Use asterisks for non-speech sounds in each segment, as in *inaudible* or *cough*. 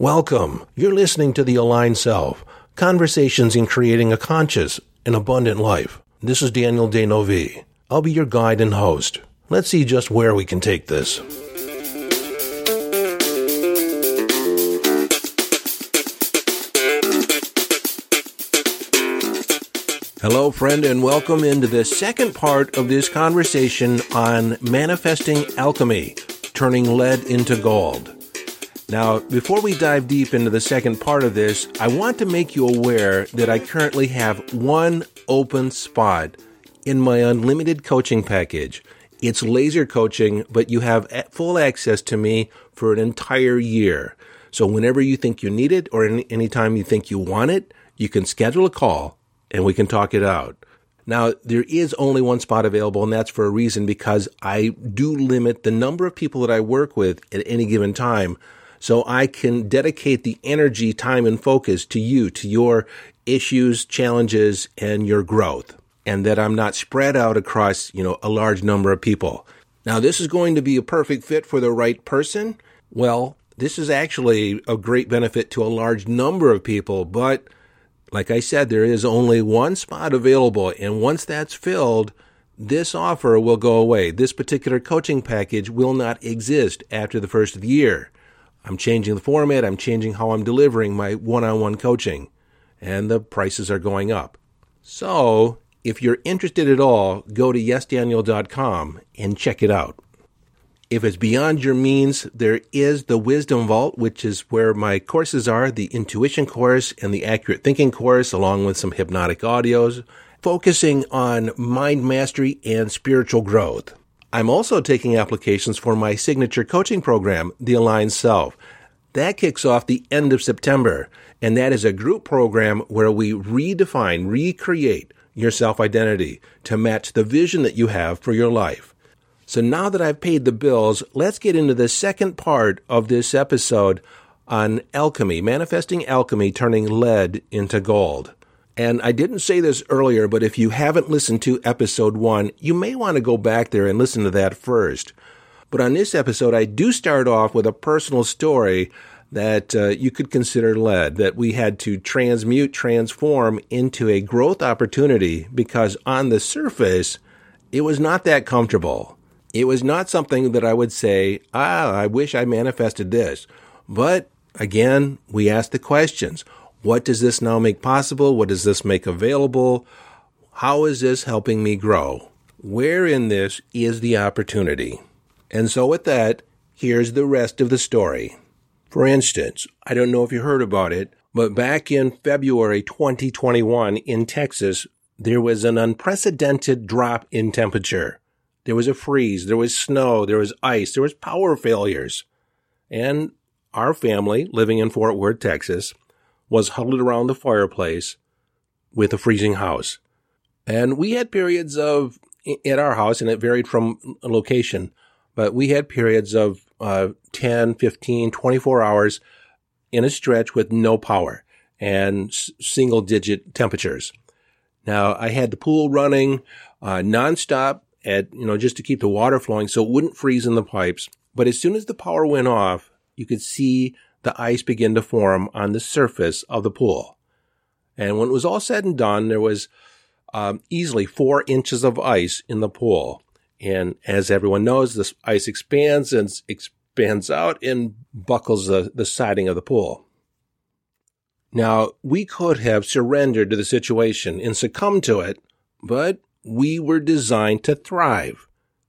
Welcome. You're listening to The Aligned Self Conversations in Creating a Conscious and Abundant Life. This is Daniel D'Neuville. I'll be your guide and host. Let's see just where we can take this. Hello, friend, and welcome into the second part of this conversation on manifesting alchemy, turning lead into gold. Now, before we dive deep into the second part of this, I want to make you aware that I currently have one open spot in my unlimited coaching package. It's laser coaching, but you have full access to me for an entire year. So whenever you think you need it or any, anytime you think you want it, you can schedule a call and we can talk it out. Now, there is only one spot available, and that's for a reason because I do limit the number of people that I work with at any given time so I can dedicate the energy, time, and focus to you, to your issues, challenges, and your growth. And that I'm not spread out across, you know, a large number of people. Now, this is going to be a perfect fit for the right person. Well, this is actually a great benefit to a large number of people, but like I said, there is only one spot available. And once that's filled, this offer will go away. This particular coaching package will not exist after the first of the year. I'm changing the format. I'm changing how I'm delivering my one-on-one coaching and the prices are going up. So if you're interested at all, go to yesdaniel.com and check it out. If it's beyond your means, there is the Wisdom Vault, which is where my courses are the Intuition course and the Accurate Thinking course, along with some hypnotic audios, focusing on mind mastery and spiritual growth. I'm also taking applications for my signature coaching program, The Aligned Self. That kicks off the end of September, and that is a group program where we redefine, recreate your self identity to match the vision that you have for your life. So now that I've paid the bills, let's get into the second part of this episode on alchemy, manifesting alchemy, turning lead into gold. And I didn't say this earlier, but if you haven't listened to episode one, you may want to go back there and listen to that first. But on this episode, I do start off with a personal story that uh, you could consider lead, that we had to transmute, transform into a growth opportunity because on the surface, it was not that comfortable. It was not something that I would say, ah, I wish I manifested this. But again, we ask the questions. What does this now make possible? What does this make available? How is this helping me grow? Where in this is the opportunity? And so with that, here's the rest of the story. For instance, I don't know if you heard about it, but back in February 2021 in Texas, there was an unprecedented drop in temperature. There was a freeze, there was snow, there was ice, there was power failures. And our family living in Fort Worth, Texas, was huddled around the fireplace with a freezing house. And we had periods of, at our house, and it varied from location, but we had periods of uh, 10, 15, 24 hours in a stretch with no power and s- single digit temperatures. Now I had the pool running uh, nonstop at, you know, just to keep the water flowing so it wouldn't freeze in the pipes. But as soon as the power went off, you could see the ice began to form on the surface of the pool. And when it was all said and done, there was um, easily four inches of ice in the pool. And as everyone knows, this ice expands and expands out and buckles the, the siding of the pool. Now, we could have surrendered to the situation and succumbed to it, but we were designed to thrive.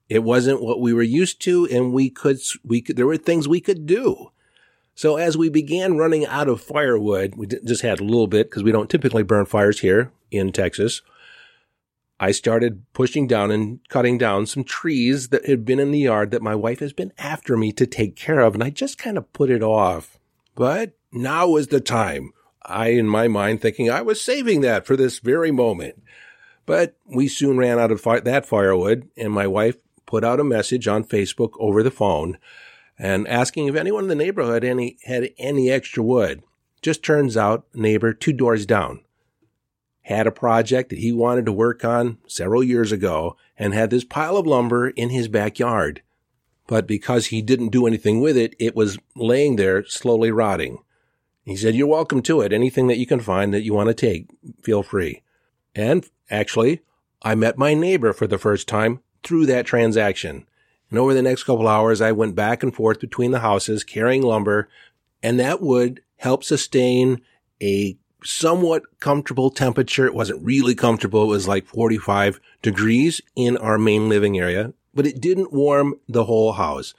It wasn't what we were used to, and we could, we could, there were things we could do. So as we began running out of firewood, we just had a little bit because we don't typically burn fires here in Texas. I started pushing down and cutting down some trees that had been in the yard that my wife has been after me to take care of. And I just kind of put it off. But now was the time. I, in my mind, thinking I was saving that for this very moment. But we soon ran out of fi- that firewood and my wife put out a message on Facebook over the phone and asking if anyone in the neighborhood any, had any extra wood. Just turns out neighbor two doors down had a project that he wanted to work on several years ago and had this pile of lumber in his backyard. But because he didn't do anything with it, it was laying there slowly rotting. He said, You're welcome to it. Anything that you can find that you want to take, feel free. And actually, I met my neighbor for the first time through that transaction. And over the next couple hours, I went back and forth between the houses carrying lumber, and that would help sustain a somewhat comfortable temperature. It wasn't really comfortable. It was like 45 degrees in our main living area, but it didn't warm the whole house.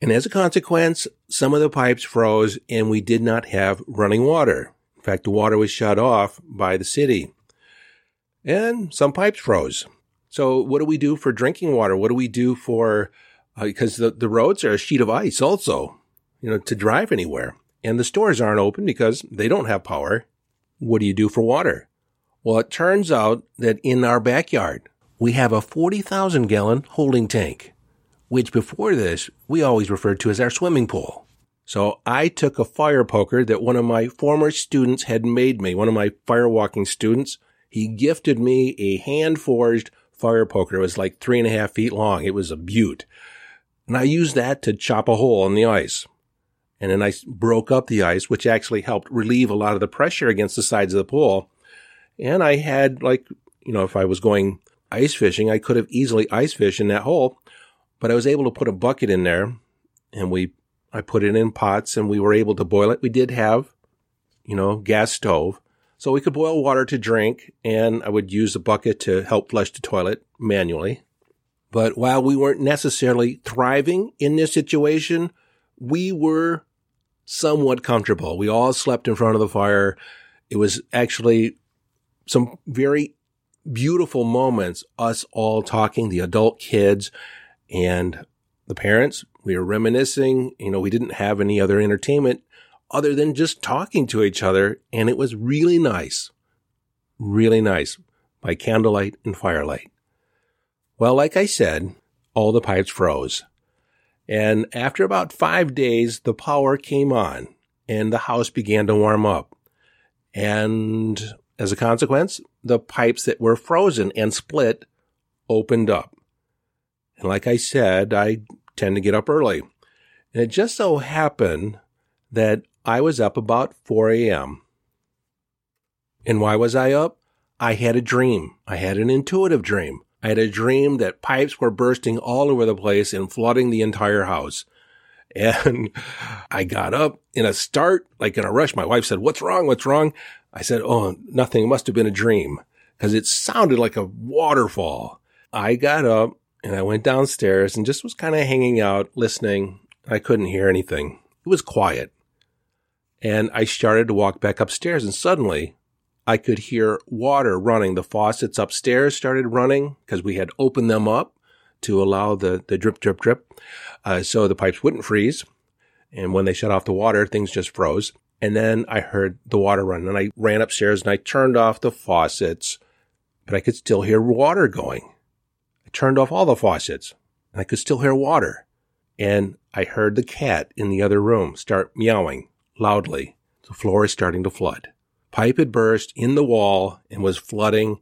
And as a consequence, some of the pipes froze and we did not have running water. In fact, the water was shut off by the city. And some pipes froze. So what do we do for drinking water? What do we do for, uh, because the, the roads are a sheet of ice also, you know, to drive anywhere. And the stores aren't open because they don't have power. What do you do for water? Well, it turns out that in our backyard, we have a 40,000 gallon holding tank which before this we always referred to as our swimming pool. So I took a fire poker that one of my former students had made me, one of my firewalking students. He gifted me a hand forged fire poker. It was like three and a half feet long. It was a beaut. And I used that to chop a hole in the ice. And then I broke up the ice, which actually helped relieve a lot of the pressure against the sides of the pool. And I had like, you know, if I was going ice fishing, I could have easily ice fished in that hole. But I was able to put a bucket in there and we, I put it in pots and we were able to boil it. We did have, you know, gas stove. So we could boil water to drink and I would use a bucket to help flush the toilet manually. But while we weren't necessarily thriving in this situation, we were somewhat comfortable. We all slept in front of the fire. It was actually some very beautiful moments, us all talking, the adult kids, and the parents, we were reminiscing. You know, we didn't have any other entertainment other than just talking to each other. And it was really nice, really nice by candlelight and firelight. Well, like I said, all the pipes froze. And after about five days, the power came on and the house began to warm up. And as a consequence, the pipes that were frozen and split opened up. And like I said, I tend to get up early. And it just so happened that I was up about 4 a.m. And why was I up? I had a dream. I had an intuitive dream. I had a dream that pipes were bursting all over the place and flooding the entire house. *laughs* And I got up in a start, like in a rush. My wife said, what's wrong? What's wrong? I said, Oh, nothing. It must have been a dream because it sounded like a waterfall. I got up and I went downstairs and just was kind of hanging out, listening. I couldn't hear anything. It was quiet. And I started to walk back upstairs and suddenly I could hear water running. The faucets upstairs started running because we had opened them up to allow the, the drip, drip, drip. Uh, so the pipes wouldn't freeze. And when they shut off the water, things just froze. And then I heard the water run and I ran upstairs and I turned off the faucets, but I could still hear water going. I turned off all the faucets and I could still hear water. And I heard the cat in the other room start meowing loudly. The floor is starting to flood. Pipe had burst in the wall and was flooding.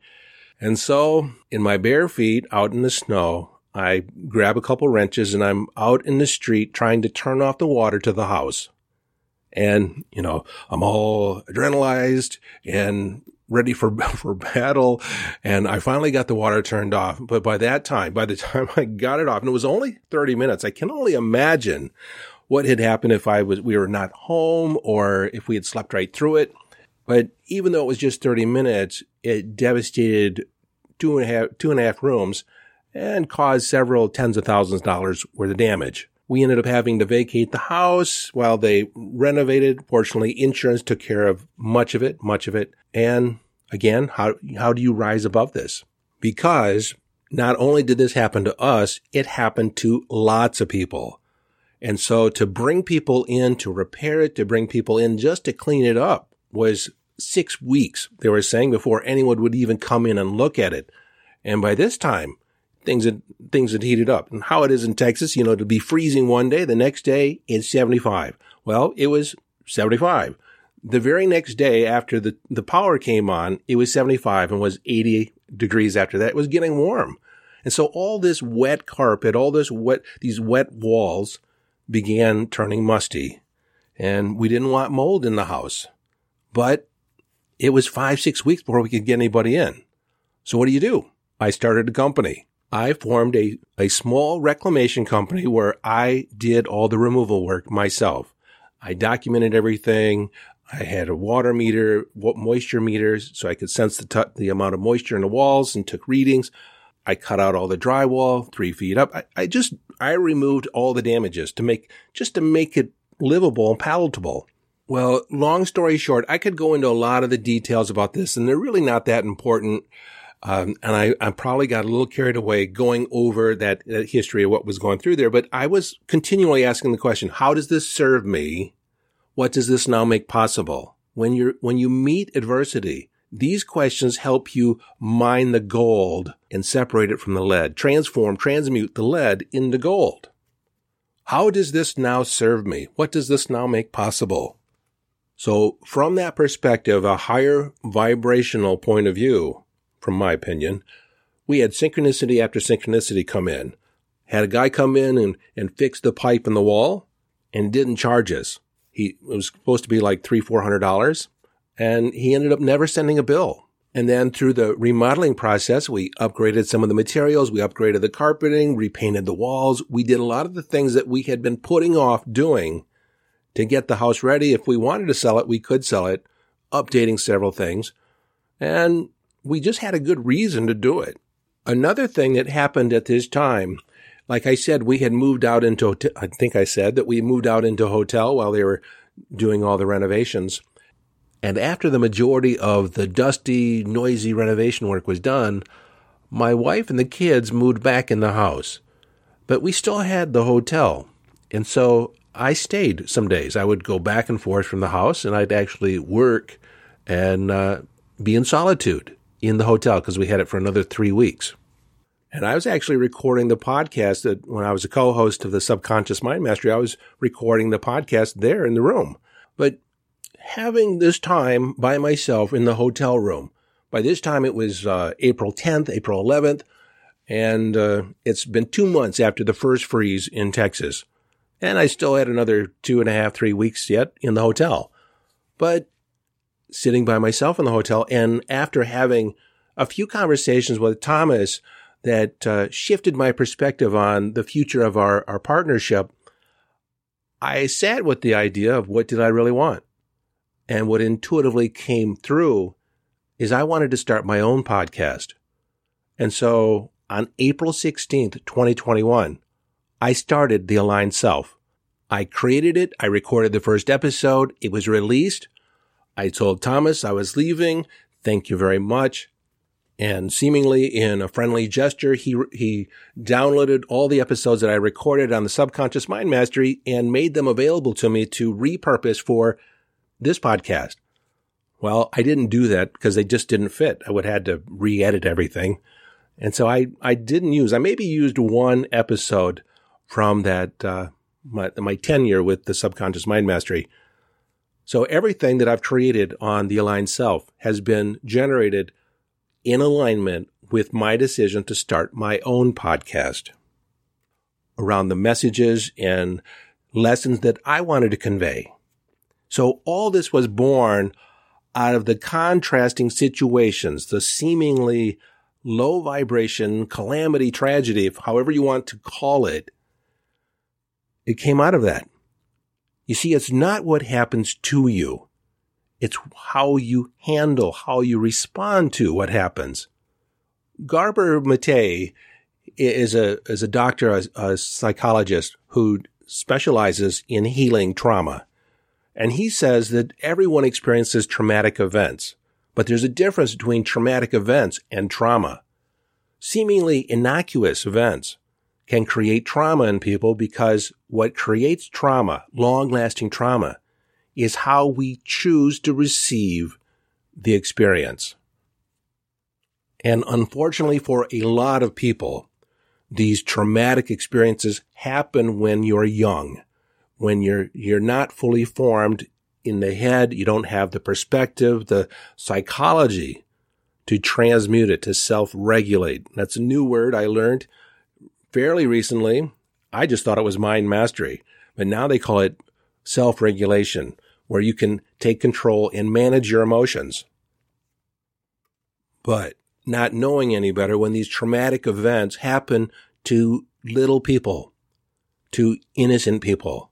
And so in my bare feet out in the snow, I grab a couple wrenches and I'm out in the street trying to turn off the water to the house. And, you know, I'm all adrenalized and ready for, *laughs* for battle. And I finally got the water turned off. But by that time, by the *laughs* time I got it off, and it was only 30 minutes, I can only imagine what had happened if I was, we were not home or if we had slept right through it. But even though it was just 30 minutes, it devastated two and a half, two and a half rooms and caused several tens of thousands of dollars worth of damage. We ended up having to vacate the house while they renovated. Fortunately, insurance took care of much of it, much of it. And again, how, how do you rise above this? Because not only did this happen to us, it happened to lots of people. And so to bring people in to repair it, to bring people in just to clean it up was six weeks, they were saying, before anyone would even come in and look at it. And by this time, things had, things had heated up. And how it is in Texas, you know, to be freezing one day, the next day it's 75. Well, it was 75. The very next day after the, the power came on, it was 75 and was 80 degrees after that. It was getting warm. And so all this wet carpet, all this wet, these wet walls began turning musty. and we didn't want mold in the house. But it was five, six weeks before we could get anybody in. So what do you do? I started a company. I formed a, a small reclamation company where I did all the removal work myself. I documented everything. I had a water meter, moisture meters, so I could sense the, t- the amount of moisture in the walls and took readings. I cut out all the drywall three feet up. I, I just, I removed all the damages to make, just to make it livable and palatable. Well, long story short, I could go into a lot of the details about this and they're really not that important. Um, and I, I probably got a little carried away going over that, that history of what was going through there, but I was continually asking the question, how does this serve me? What does this now make possible? When you're, when you meet adversity, these questions help you mine the gold and separate it from the lead, transform, transmute the lead into gold. How does this now serve me? What does this now make possible? So from that perspective, a higher vibrational point of view, from my opinion, we had synchronicity after synchronicity come in. Had a guy come in and, and fix the pipe in the wall and didn't charge us. He it was supposed to be like three, four hundred dollars, and he ended up never sending a bill. And then through the remodeling process, we upgraded some of the materials, we upgraded the carpeting, repainted the walls. We did a lot of the things that we had been putting off doing to get the house ready. If we wanted to sell it, we could sell it, updating several things. And we just had a good reason to do it. Another thing that happened at this time like I said, we had moved out into, I think I said that we moved out into hotel while they were doing all the renovations. And after the majority of the dusty, noisy renovation work was done, my wife and the kids moved back in the house. But we still had the hotel. And so I stayed some days. I would go back and forth from the house and I'd actually work and uh, be in solitude in the hotel because we had it for another three weeks. And I was actually recording the podcast that when I was a co-host of the Subconscious Mind Mastery, I was recording the podcast there in the room. But having this time by myself in the hotel room, by this time it was uh, April 10th, April 11th, and uh, it's been two months after the first freeze in Texas. And I still had another two and a half, three weeks yet in the hotel. But sitting by myself in the hotel and after having a few conversations with Thomas, that uh, shifted my perspective on the future of our, our partnership, I sat with the idea of what did I really want? And what intuitively came through is I wanted to start my own podcast. And so on April 16th, 2021, I started The Aligned Self. I created it. I recorded the first episode. It was released. I told Thomas I was leaving. Thank you very much. And seemingly in a friendly gesture, he, he downloaded all the episodes that I recorded on the subconscious mind mastery and made them available to me to repurpose for this podcast. Well, I didn't do that because they just didn't fit. I would have had to re-edit everything. And so I, I didn't use, I maybe used one episode from that, uh, my, my tenure with the subconscious mind mastery. So everything that I've created on the aligned self has been generated in alignment with my decision to start my own podcast around the messages and lessons that I wanted to convey. So all this was born out of the contrasting situations, the seemingly low vibration, calamity, tragedy, however you want to call it. It came out of that. You see, it's not what happens to you. It's how you handle, how you respond to what happens. Gabor Maté is a, is a doctor, a, a psychologist who specializes in healing trauma. And he says that everyone experiences traumatic events, but there's a difference between traumatic events and trauma. Seemingly innocuous events can create trauma in people because what creates trauma, long lasting trauma, is how we choose to receive the experience. And unfortunately for a lot of people, these traumatic experiences happen when you're young, when you're, you're not fully formed in the head. You don't have the perspective, the psychology to transmute it, to self-regulate. That's a new word I learned fairly recently. I just thought it was mind mastery, but now they call it self-regulation where you can take control and manage your emotions. But not knowing any better when these traumatic events happen to little people, to innocent people.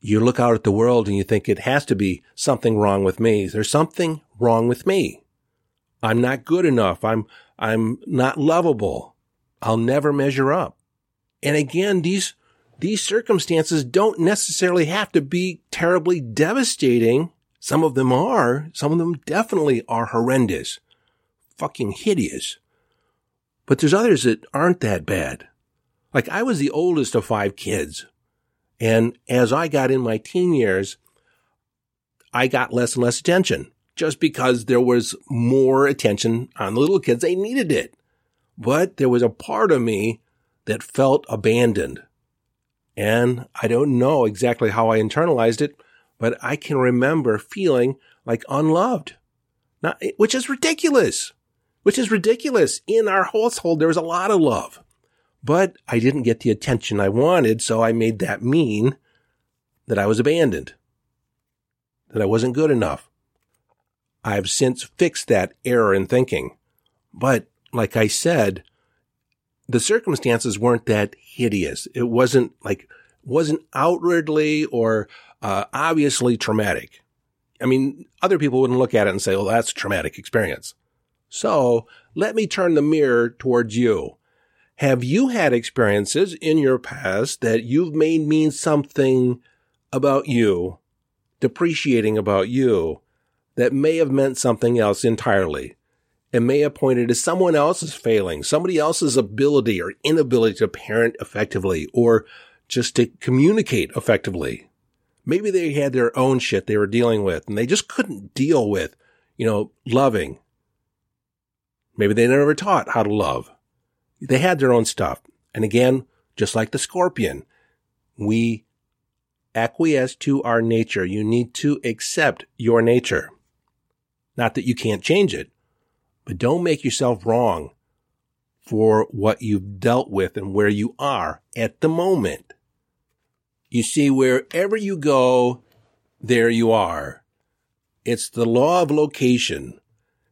You look out at the world and you think it has to be something wrong with me. There's something wrong with me. I'm not good enough. I'm, I'm not lovable. I'll never measure up. And again, these, these circumstances don't necessarily have to be terribly devastating. Some of them are. Some of them definitely are horrendous, fucking hideous. But there's others that aren't that bad. Like I was the oldest of five kids. And as I got in my teen years, I got less and less attention just because there was more attention on the little kids. They needed it. But there was a part of me that felt abandoned. And I don't know exactly how I internalized it, but I can remember feeling like unloved. Not, which is ridiculous. Which is ridiculous. In our household, there was a lot of love. But I didn't get the attention I wanted, so I made that mean that I was abandoned. That I wasn't good enough. I've since fixed that error in thinking. But like I said, the circumstances weren't that hideous. It wasn't like, wasn't outwardly or uh, obviously traumatic. I mean, other people wouldn't look at it and say, well, that's a traumatic experience. So let me turn the mirror towards you. Have you had experiences in your past that you've made mean something about you, depreciating about you, that may have meant something else entirely? and may have pointed to someone else's failing, somebody else's ability or inability to parent effectively or just to communicate effectively. Maybe they had their own shit they were dealing with and they just couldn't deal with, you know, loving. Maybe they never taught how to love. They had their own stuff. And again, just like the scorpion, we acquiesce to our nature. You need to accept your nature. Not that you can't change it, but don't make yourself wrong for what you've dealt with and where you are at the moment. You see, wherever you go, there you are. It's the law of location.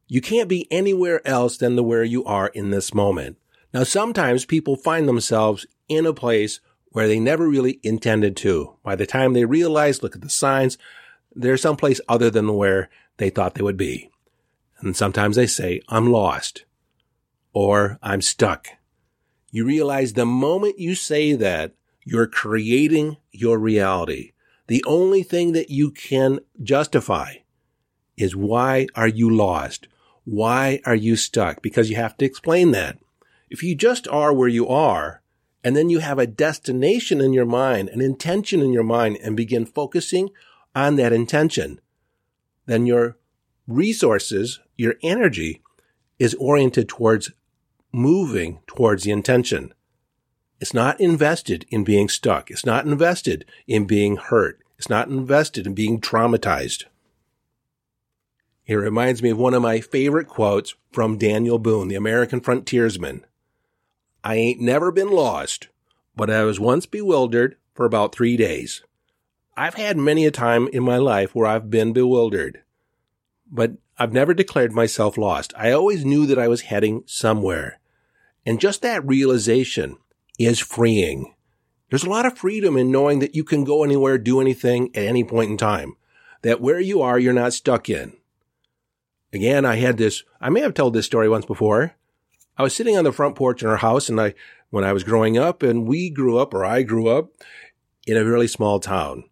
You can't be anywhere else than the where you are in this moment. Now, sometimes people find themselves in a place where they never really intended to. By the time they realize, look at the signs, they're someplace other than where they thought they would be. And sometimes they say, I'm lost or I'm stuck. You realize the moment you say that, you're creating your reality. The only thing that you can justify is why are you lost? Why are you stuck? Because you have to explain that. If you just are where you are, and then you have a destination in your mind, an intention in your mind, and begin focusing on that intention, then your resources your energy is oriented towards moving towards the intention. It's not invested in being stuck. It's not invested in being hurt. It's not invested in being traumatized. It reminds me of one of my favorite quotes from Daniel Boone, the American frontiersman. I ain't never been lost, but I was once bewildered for about three days. I've had many a time in my life where I've been bewildered, but I've never declared myself lost. I always knew that I was heading somewhere. And just that realization is freeing. There's a lot of freedom in knowing that you can go anywhere, do anything at any point in time. That where you are, you're not stuck in. Again, I had this, I may have told this story once before. I was sitting on the front porch in our house and I, when I was growing up and we grew up or I grew up in a really small town.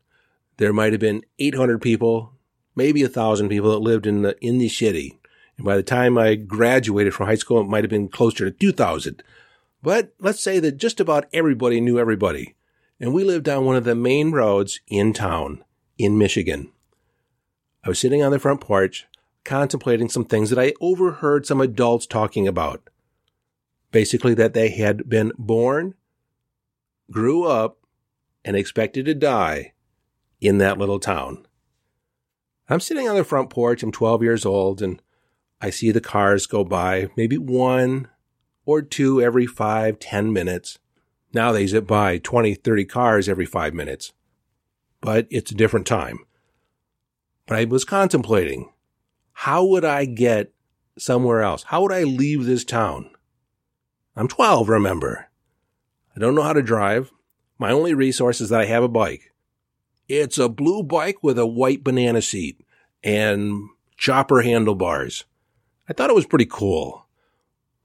There might have been 800 people, maybe a thousand people that lived in the in the city. And by the time I graduated from high school, it might have been closer to two thousand. But let's say that just about everybody knew everybody. And we lived on one of the main roads in town in Michigan. I was sitting on the front porch contemplating some things that I overheard some adults talking about. Basically, that they had been born, grew up, and expected to die in that little town. I'm sitting on the front porch. I'm 12 years old and I see the cars go by, maybe one or two every five, ten minutes. Now they zip by 20, 30 cars every five minutes. but it's a different time. But I was contemplating, how would I get somewhere else? How would I leave this town? I'm 12, remember. I don't know how to drive. My only resource is that I have a bike. It's a blue bike with a white banana seat and chopper handlebars. I thought it was pretty cool.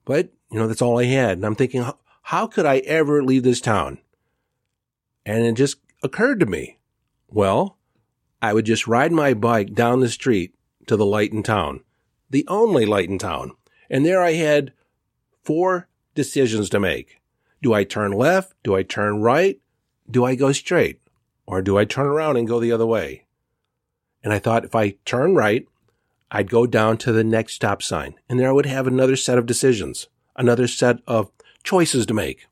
But, you know, that's all I had. And I'm thinking, how could I ever leave this town? And it just occurred to me, well, I would just ride my bike down the street to the light in town, the only light in town. And there I had four decisions to make. Do I turn left? Do I turn right? Do I go straight? Or do I turn around and go the other way? And I thought if I turn right, I'd go down to the next stop sign and there I would have another set of decisions, another set of choices to make.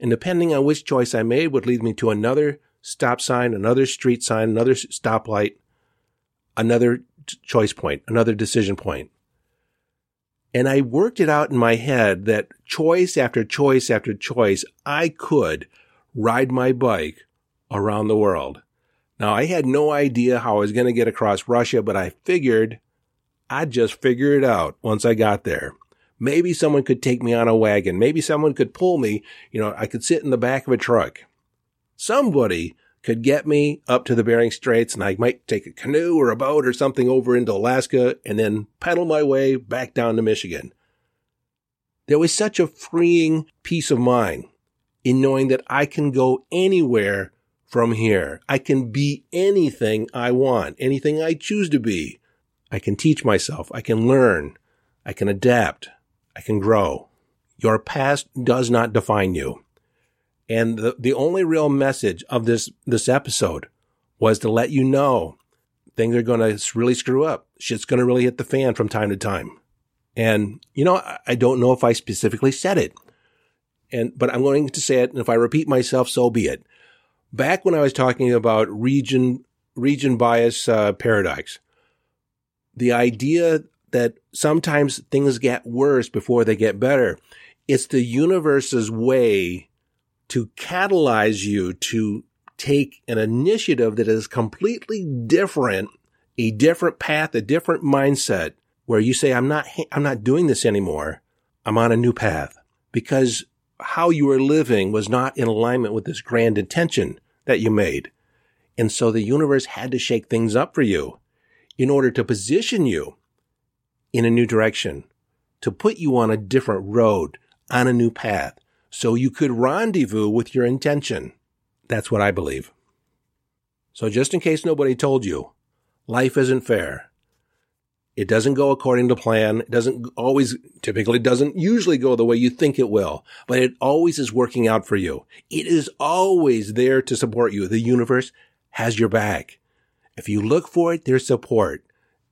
And depending on which choice I made would lead me to another stop sign, another street sign, another stoplight, another choice point, another decision point. And I worked it out in my head that choice after choice after choice, I could ride my bike around the world. Now, I had no idea how I was going to get across Russia, but I figured I'd just figure it out once I got there. Maybe someone could take me on a wagon. Maybe someone could pull me. You know, I could sit in the back of a truck. Somebody could get me up to the Bering Straits and I might take a canoe or a boat or something over into Alaska and then pedal my way back down to Michigan. There was such a freeing peace of mind in knowing that I can go anywhere from here. I can be anything I want, anything I choose to be. I can teach myself. I can learn. I can adapt. I can grow. Your past does not define you. And the, the only real message of this, this episode was to let you know things are going to really screw up. Shit's going to really hit the fan from time to time. And, you know, I don't know if I specifically said it. And, but I'm going to say it. And if I repeat myself, so be it. Back when I was talking about region, region bias, uh, paradox, the idea that sometimes things get worse before they get better. It's the universe's way to catalyze you to take an initiative that is completely different, a different path, a different mindset where you say, I'm not, I'm not doing this anymore. I'm on a new path because how you were living was not in alignment with this grand intention that you made. And so the universe had to shake things up for you in order to position you in a new direction, to put you on a different road, on a new path, so you could rendezvous with your intention. That's what I believe. So just in case nobody told you, life isn't fair. It doesn't go according to plan. It doesn't always, typically doesn't usually go the way you think it will, but it always is working out for you. It is always there to support you. The universe has your back. If you look for it, there's support.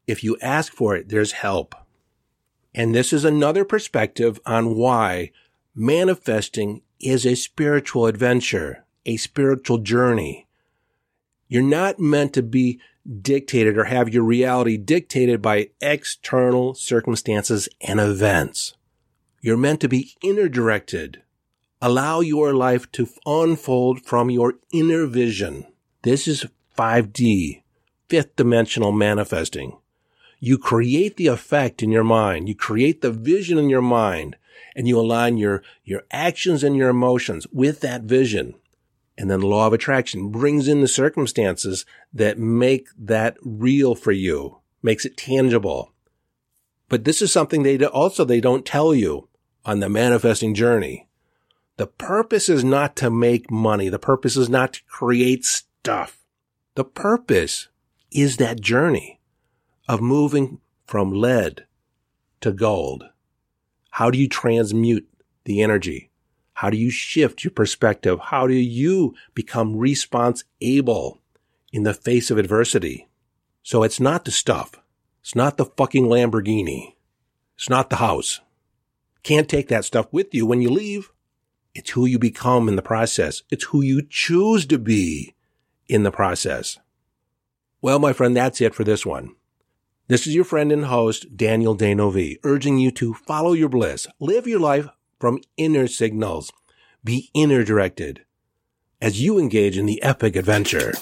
If you ask for it, there's help. And this is another perspective on why manifesting is a spiritual adventure, a spiritual journey. You're not meant to be dictated or have your reality dictated by external circumstances and events. You're meant to be inner directed. Allow your life to unfold from your inner vision. This is 5D, fifth dimensional manifesting. You create the effect in your mind. You create the vision in your mind and you align your, your actions and your emotions with that vision. And then the law of attraction brings in the circumstances that make that real for you, makes it tangible. But this is something they also, they don't tell you on the manifesting journey. The purpose is not to make money. The purpose is not to create stuff. The purpose is that journey of moving from lead to gold. How do you transmute the energy? How do you shift your perspective? How do you become response able in the face of adversity? So it's not the stuff. It's not the fucking Lamborghini. It's not the house. Can't take that stuff with you when you leave. It's who you become in the process. It's who you choose to be in the process. Well, my friend, that's it for this one. This is your friend and host, Daniel D'Neuville, urging you to follow your bliss, live your life from inner signals, be inner directed as you engage in the epic adventure.